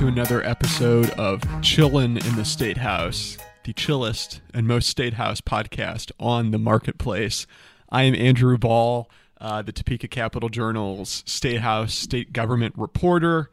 to another episode of Chillin' in the State House, the chillest and most State House podcast on the marketplace. I am Andrew Bahl, uh, the Topeka Capital Journal's State House state government reporter.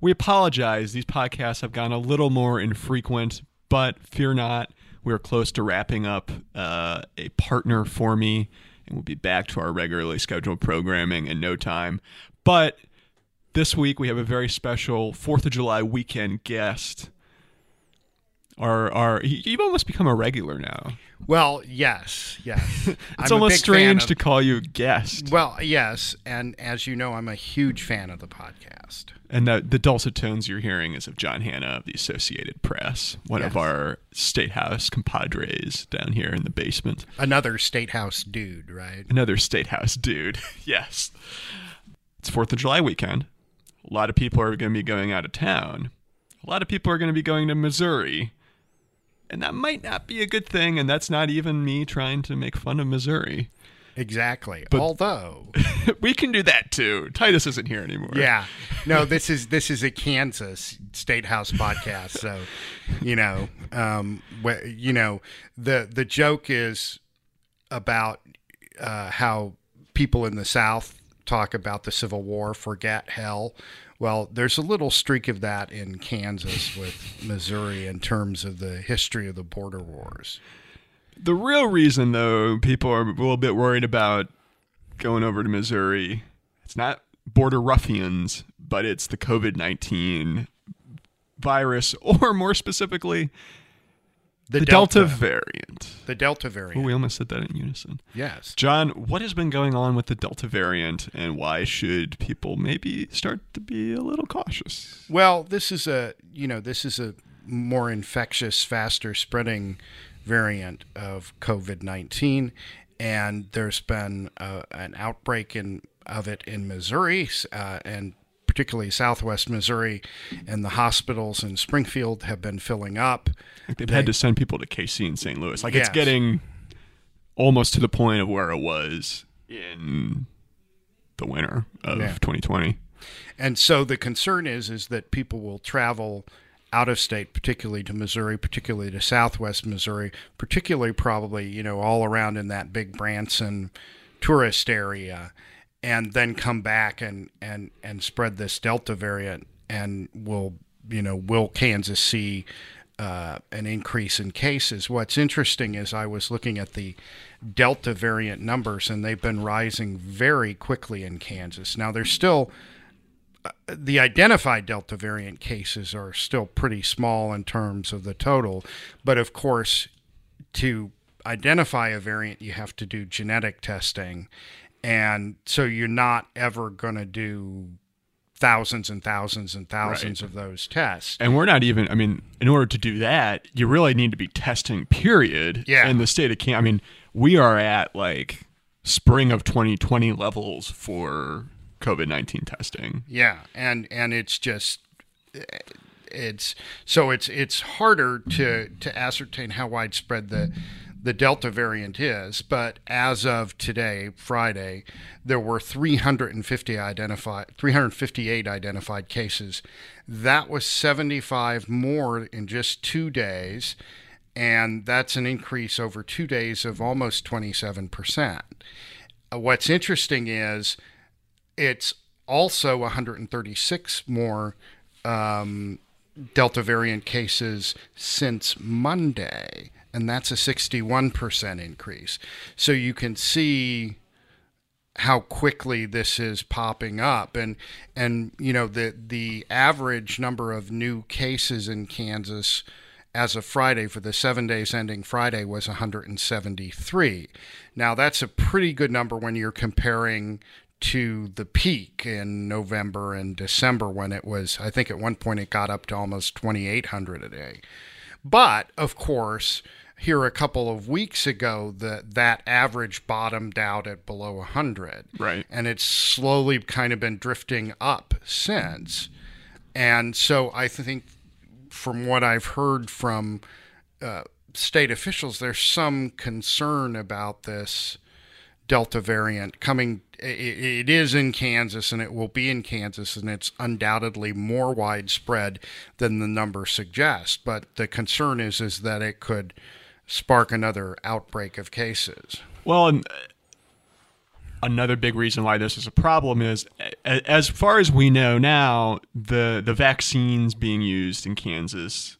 We apologize, these podcasts have gone a little more infrequent, but fear not, we are close to wrapping up uh, a partner for me, and we'll be back to our regularly scheduled programming in no time. But this week we have a very special Fourth of July weekend guest. Our, our, you've almost become a regular now. Well, yes, yes. It's I'm almost strange of- to call you guest. Well, yes, and as you know, I'm a huge fan of the podcast. And the, the dulcet tones you're hearing is of John Hanna of the Associated Press, one of our State House compadres down here in the basement. Another state house dude, right? Another State House dude. yes. It's 4th of July weekend. A lot of people are going to be going out of town. A lot of people are going to be going to Missouri. And that might not be a good thing. And that's not even me trying to make fun of Missouri. Exactly. Although, we can do that too. Titus isn't here anymore. yeah, no, this is this is a Kansas state house podcast, so you know, um, you know, the the joke is about uh, how people in the South talk about the Civil War, forget hell. Well, there's a little streak of that in Kansas with Missouri in terms of the history of the border wars. The real reason, though, people are a little bit worried about going over to Missouri, it's not border ruffians, but it's the COVID 19 virus, or more specifically, the, Delta, variant. the Delta Oh, variant. we almost said that in unison. yes. John, what has been going on with the Delta variant, and why should people maybe start to be a little cautious? Well, this is a you know this is a more infectious, faster spreading variant of COVID nineteen, and there's been uh, an outbreak in of it in Missouri uh, and particularly Southwest Missouri, and the hospitals in Springfield have been filling up. They've had to send people to KC and St. Louis. Like it's getting almost to the point of where it was in the winter of Yeah. 2020. And so the concern is is that people will travel out of state, particularly to Missouri, particularly to Southwest Missouri, particularly probably you know all around in that big Branson tourist area, and then come back and and and spread this Delta variant, and will you know will Kansas see uh, an increase in cases? What's interesting is I was looking at the Delta variant numbers, and they've been rising very quickly in Kansas. Now there's still the identified Delta variant cases are still pretty small in terms of the total, but of course, to identify a variant, you have to do genetic testing, and so you're not ever going to do thousands and thousands and thousands of those tests. And we're not even, I mean, in order to do that, you really need to be testing, period. Yeah. In the state of Kansas. I mean, we are at like spring of 2020 levels for COVID 19 testing. Yeah, and and it's just eh, it's so it's it's harder to to ascertain how widespread the the Delta variant is, but as of today, Friday, there were 350 identified 358 identified cases. That was 75 more in just 2 days, and that's an increase over 2 days of almost 27%. Uh, What's interesting is it's also 136 more um, Delta variant cases since Monday, and that's a 61% increase. So you can see how quickly this is popping up and and you know the the average number of new cases in Kansas as of Friday for the 7 days ending Friday was 173. Now that's a pretty good number when you're comparing to the peak in November and December when it was I think at one point it got up to almost 2800 a day. But of course, here a couple of weeks ago, that that average bottomed out at below 100. Right. And it's slowly kind of been drifting up since. And so I think from what I've heard from uh, state officials, there's some concern about this Delta variant coming. It is in Kansas and it will be in Kansas, and it's undoubtedly more widespread than the number suggests. But the concern is is that it could spark another outbreak of cases. Well, and another big reason why this is a problem is, as far as we know now, the the vaccines being used in Kansas,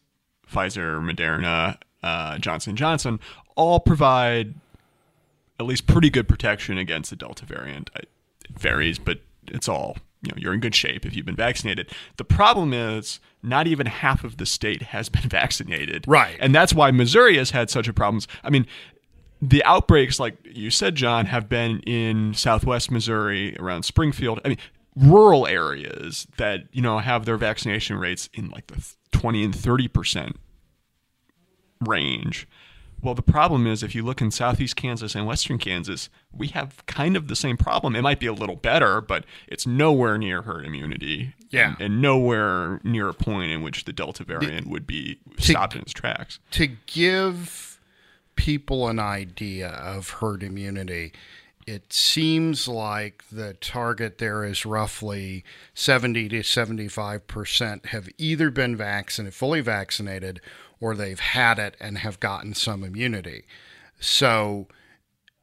Pfizer, Moderna, uh, Johnson Johnson, all provide at least pretty good protection against the Delta variant. It varies, but it's all you know. You're in good shape if you've been vaccinated. The problem is not even half of the state has been vaccinated, right? And that's why Missouri has had such a problems. I mean, the outbreaks, like you said, John, have been in Southwest Missouri, around Springfield. I mean, rural areas that you know have their vaccination rates in like the 20 and 30 percent range. Well, the problem is if you look in southeast Kansas and western Kansas, we have kind of the same problem. It might be a little better, but it's nowhere near herd immunity. Yeah. And, and nowhere near a point in which the Delta variant would be stopped in its tracks. To give people an idea of herd immunity, it seems like the target there is roughly 70 to 75% have either been vaccinated, fully vaccinated, or they've had it and have gotten some immunity. So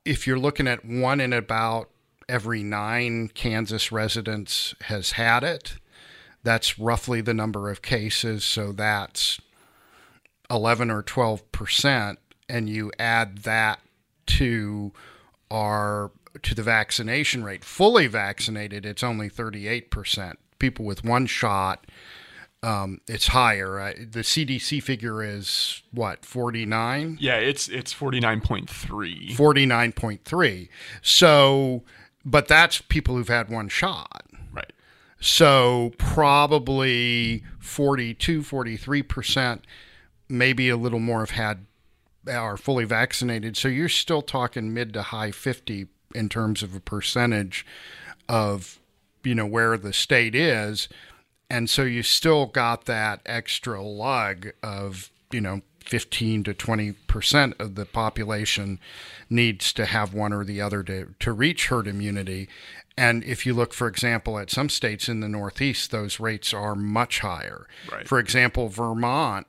if you're looking at one in about every nine Kansas residents has had it, that's roughly the number of cases. So that's 11 or 12 percent. And you add that to our to the vaccination rate. Fully vaccinated, it's only 38 percent. People with one shot um, it's higher. The CDC figure is what forty nine. Yeah, it's it's forty nine point three. Forty nine point three. So, but that's people who've had one shot. Right. So probably 42, 43 percent, maybe a little more have had are fully vaccinated. So you're still talking mid to high fifty in terms of a percentage of you know where the state is and so you still got that extra lug of you know 15 to 20 percent of the population needs to have one or the other to, to reach herd immunity. And if you look for example at some states in the northeast those rates are much higher. Right. for example vermont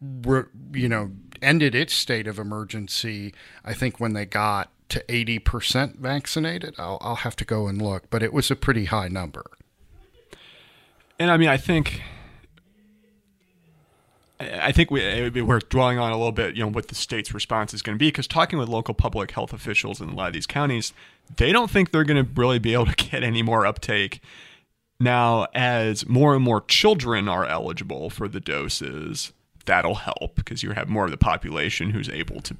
you know ended its state of emergency i think when they got to 80% vaccinated. I'll, I'll have to go and look but it was a pretty high number and I mean, I think, I think we we're dwelling on a little bit, you know, what the state's response is going to be. Because talking with local public health officials in a lot of these counties, they don't think they're going to really be able to get any more uptake. Now, as more and more children are eligible for the doses, that'll help because you have more of the population who's able to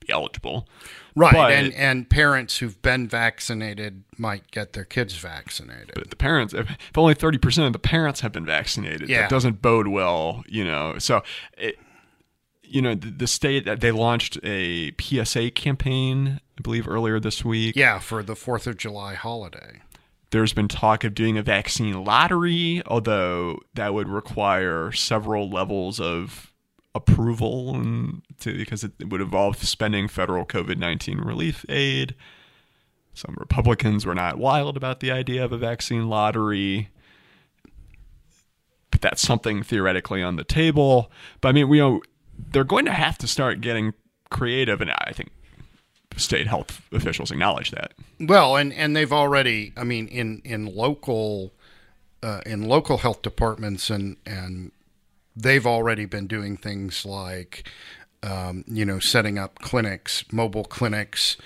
be eligible. Right, but, and and parents who've been vaccinated might get their kids vaccinated. But the parents, if, if only thirty percent of the parents have been vaccinated, yeah. that doesn't bode well, you know. So, it, you know, the, the state they launched a PSA campaign, I believe, earlier this week. Yeah, for the Fourth of July holiday. There's been talk of doing a vaccine lottery, although that would require several levels of approval and to, because it would involve spending federal COVID 19 relief aid. Some Republicans were not wild about the idea of a vaccine lottery. But that's something theoretically on the table. But I mean, we know they're going to have to start getting creative, and I think state health officials acknowledge that. Well, and and they've already, I mean, in in local uh, in local health departments and and they've already been doing things like, um, you know, setting up clinics, mobile clinics.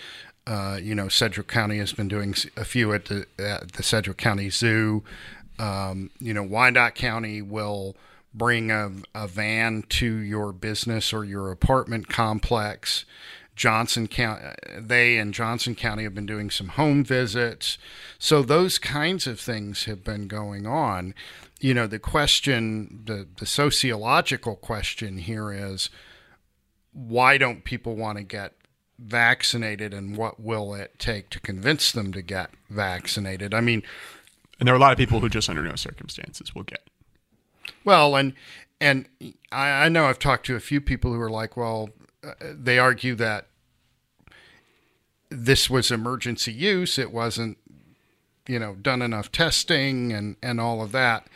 Uh, you know, Sedgwick County has been doing a few at the, at the County Zoo. Um, you know, Wyandotte County will bring a, a van to your business or your apartment complex. Johnson County, they and Johnson County have been doing some home visits. So those kinds of things have been going on you know, the question, the, the sociological question here is why don't people want to get vaccinated and what will it take to convince them to get vaccinated? I mean, and there are a lot of people who just under no circumstances will get. Well, and and I, I know I've talked to a few people who are like, well, uh, they argue that this was emergency use. It wasn't, you know, done enough testing and and all of that.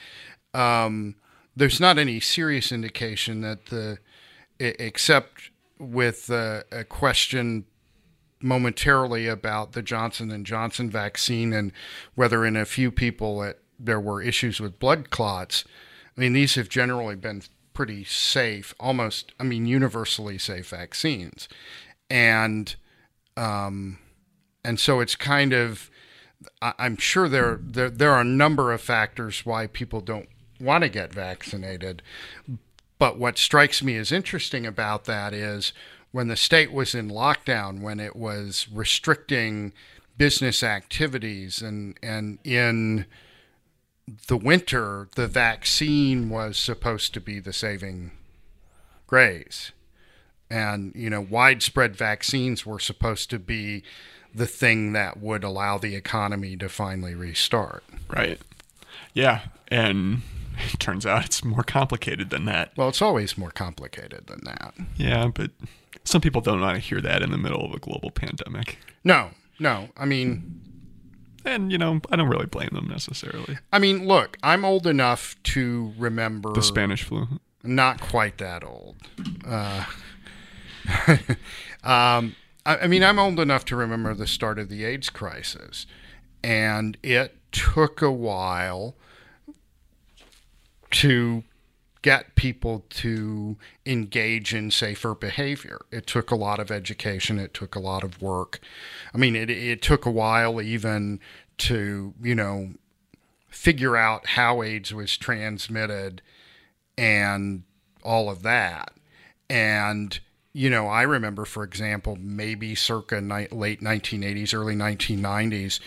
Um, there's not any serious indication that the, except with a question momentarily about the Johnson and Johnson vaccine and whether in a few people it, there were issues with blood clots. I mean, these have generally been pretty safe, almost, I mean, universally safe vaccines, and um, and so it's kind of, I'm sure there there there are a number of factors why people don't want to get vaccinated, but what strikes me as interesting about that is when the state was in lockdown, when it was restricting business activities and and in the winter, the vaccine was supposed to be the saving grace. And, you know, widespread vaccines were supposed to be the thing that would allow the economy to finally restart. Right. Yeah. And it turns out it's more complicated than that. Well, it's always more complicated than that. Yeah, but some people don't want to hear that in the middle of a global pandemic. No, no. I mean, and you know, I don't really blame them necessarily. I mean, look, I'm old enough to remember the Spanish flu. Not quite that old. Uh, um, I, I mean, I'm old enough to remember the start of the AIDS crisis, and it took a while to get people to engage in safer behavior. It took a lot of education, it took a lot of work. I mean, it, it took a while even to, you know, figure out how AIDS was transmitted and all of that. And, you know, I remember, for example, maybe circa ni- late 1980s, early 1990s,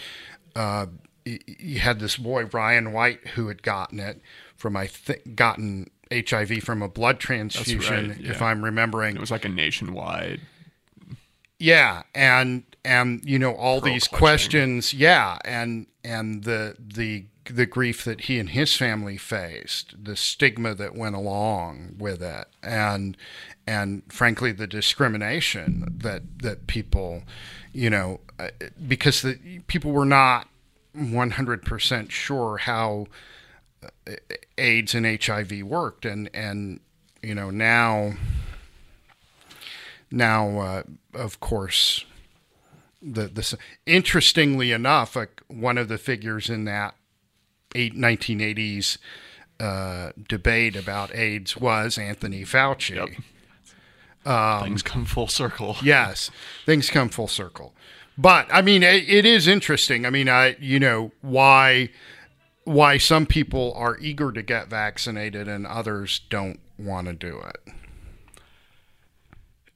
uh, you had this boy, Ryan White, who had gotten it from, I think, gotten HIV from a blood transfusion, right, yeah. if I'm remembering. It was like a nationwide. Yeah, and and you know all these clutching. questions, yeah, and and the the the grief that he and his family faced, the stigma that went along with it, and and frankly the discrimination that that people, you know, uh, because the people were not 100% sure how AIDS and HIV worked, and and you know now now uh, of course the this interestingly enough one of the figures in that eight, 1980s uh, debate about AIDS was Anthony Fauci. Yep. Um, things come full circle. yes, things come full circle. But I mean, it, it is interesting. I mean, I you know why why some people are eager to get vaccinated and others don't want to do it.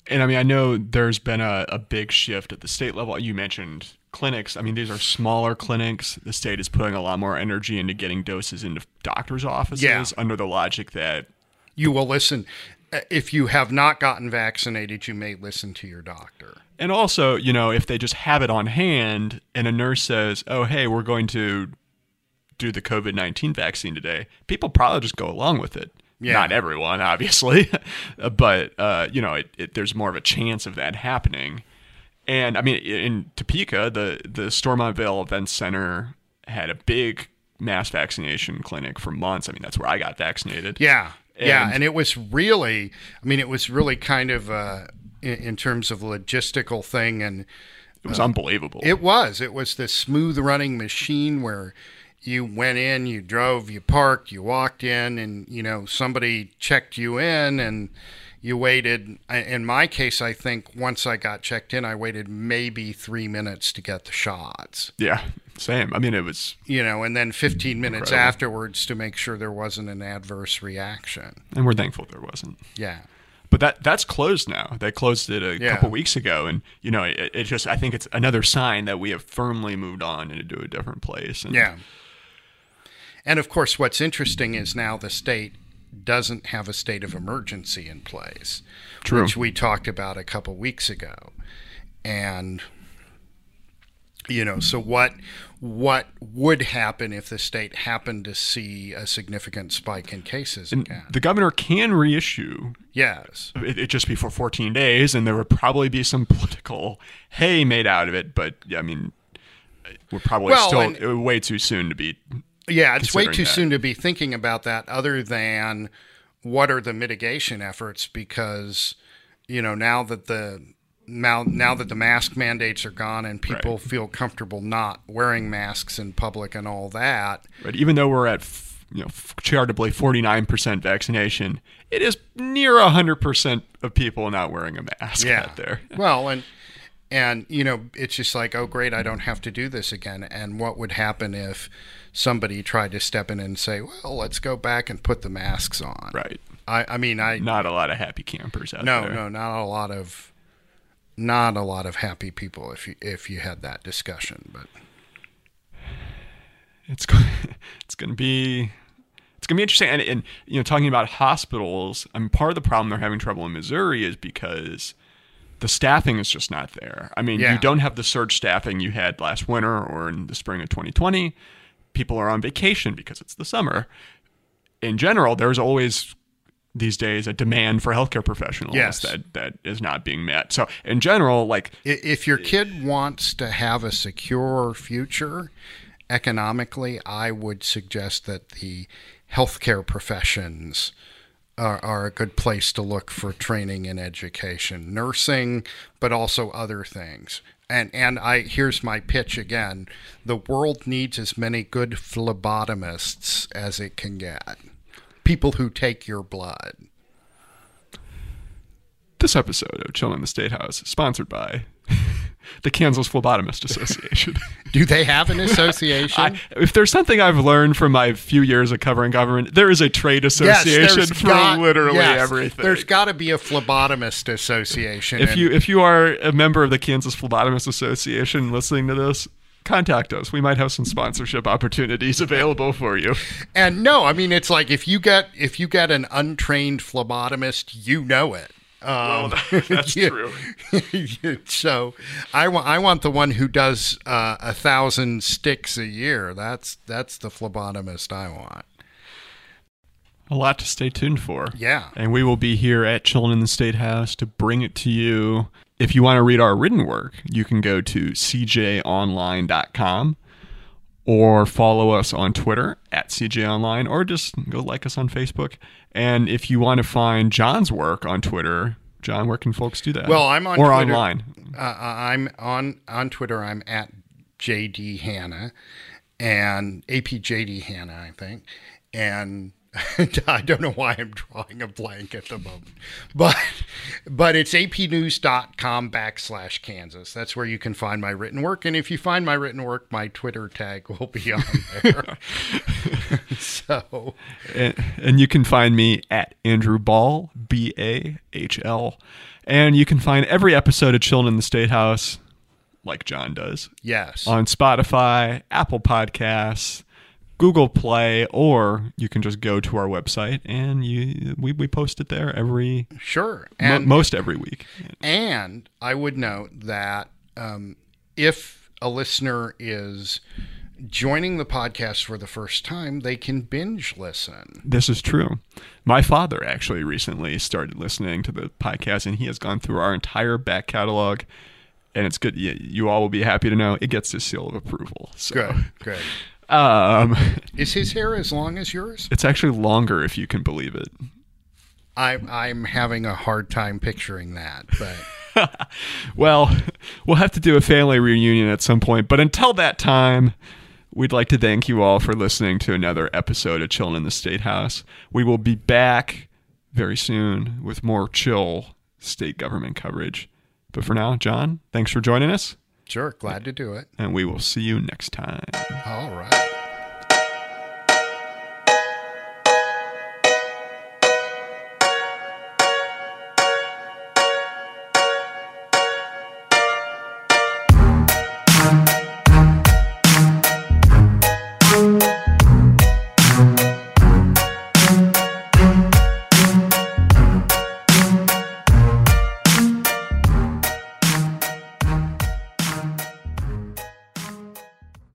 And I mean, I know there's been a, a big shift at the state level. You mentioned clinics. I mean, these are smaller clinics. The state is putting a lot more energy into getting doses into doctors' offices yeah. under the logic that you will listen. Uh, if you have not gotten vaccinated, you may listen to your doctor. And also, you know, if they just have it on hand and a nurse says, oh, hey, we're going to do the COVID 19 vaccine today, people probably just go along with it. Yeah. Not everyone, obviously, but uh, you know, it, it, there's more of a chance of that happening. And I mean, in Topeka, the the Stormont Vail Event Center had a big mass vaccination clinic for months. I mean, that's where I got vaccinated. Yeah, and yeah, and it was really, I mean, it was really kind of uh, in, in, terms of logistical thing, and it was uh, unbelievable. It was. It was this smooth running machine where you went in, you drove, you parked, you walked in, and you know somebody checked you in, and you waited. In my case, I think once I got checked in, I waited maybe three minutes to get the shots. Yeah, same. I mean, it was you know, and then 15 minutes incredible. afterwards to make sure there wasn't an adverse reaction. And we're thankful there wasn't. Yeah but that that's closed now. They closed it a yeah. couple weeks ago, and you know, it, it, just I think it's another sign that we have firmly moved on into a different place. And, yeah, and of course, what's interesting is now the state doesn't have a state of emergency in place, True. which we talked about a couple weeks ago. And You know, so what what would happen if the state happened to see a significant spike in cases again? The governor can reissue yes. it, it just be for 14 days, and there would probably be some political hay made out of it. But yeah, I mean, we're probably Well, still and- way too soon to be. Yeah, it's way too that. soon to be thinking about that other than what are the mitigation efforts because you know, now that the now, now that the mask mandates are gone and people Right. feel comfortable not wearing masks in public and all that, But even though we're at you know charitably 49% vaccination, it is near 100% of people not wearing a mask yeah. out there. Well, and and you know, it's just like, oh great, I don't have to do this again. And what would happen if somebody tried to step in and say, well, let's go back and put the masks on? Right. I, I mean, I Not a lot of happy campers out no, there. no, no, not a lot of not a lot of happy people if you if you had that discussion. But it's go- it's going to be it's going to be interesting and, and you know talking about hospitals i mean part of the problem they're having trouble in missouri is because the staffing is just not there i mean Yeah. you don't have the surge staffing you had last winter or in the spring of 2020 people are on vacation because it's the summer in general there's always these days a demand for healthcare professionals Yes. that that is not being met so in general like if your kid wants to have a secure future economically, I would suggest that the healthcare professions are, are a good place to look for training and education, nursing, but also other things. And and I here's my pitch again: the world needs as many good phlebotomists as it can get. People who take your blood. This episode of Chilling in the State House sponsored by the Kansas Phlebotomist Association. Do they have an association? I, if there's something I've learned from my few years of covering government, there is a trade association there's for got- literally yes, everything. There's got to be a phlebotomist association. if you if you are a member of the Kansas Phlebotomist Association listening to this, contact us. We might have some sponsorship opportunities available for you. and no, I mean it's like if you get if you get an untrained phlebotomist, you know it. Um, that's you- true. so I want I want the one who does uh, a thousand sticks a year. That's that's the phlebotomist I want. A lot to stay tuned for. Yeah. And we will be here at Chillin' in the State House to bring it to you. If you want to read our written work, you can go to cjonline.com or follow us on Twitter at cjonline or just go like us on Facebook. And if you want to find John's work on Twitter, John, where can folks do that? Well, I'm on or Twitter. online. Uh, I'm on on Twitter. I'm at JD Hanna and APJD Hanna, I think. And I don't know why I'm drawing a blank at the moment, but but it's apnews.com backslash Kansas. That's where you can find my written work. And if you find my written work, my Twitter tag will be on there. so And, and you can find me at Andrew Bahl, B A H L. And you can find every episode of Chillin' in the State House, like John does, yes, on Spotify, Apple Podcasts, Google Play, or you can just go to our website and you we, we post it there every sure. mo- And most every week. And I would note that um, if a listener is joining the podcast for the first time, they can binge listen. This is true. My father actually recently started listening to the podcast, and he has gone through our entire back catalog. And it's good. You, you all will be happy to know it gets the seal of approval. So, Good, good. Um, Is his hair as long as yours? it's actually longer if you can believe it. I'm I'm having a hard time picturing that, but Well, we'll have to do a family reunion at some point. But until that time, we'd like to thank you all for listening to another episode of Chillin' in the State House. We will be back very soon with more chill state government coverage. But for now, John, thanks for joining us, sure, glad to do it. and we will see you next time. All right.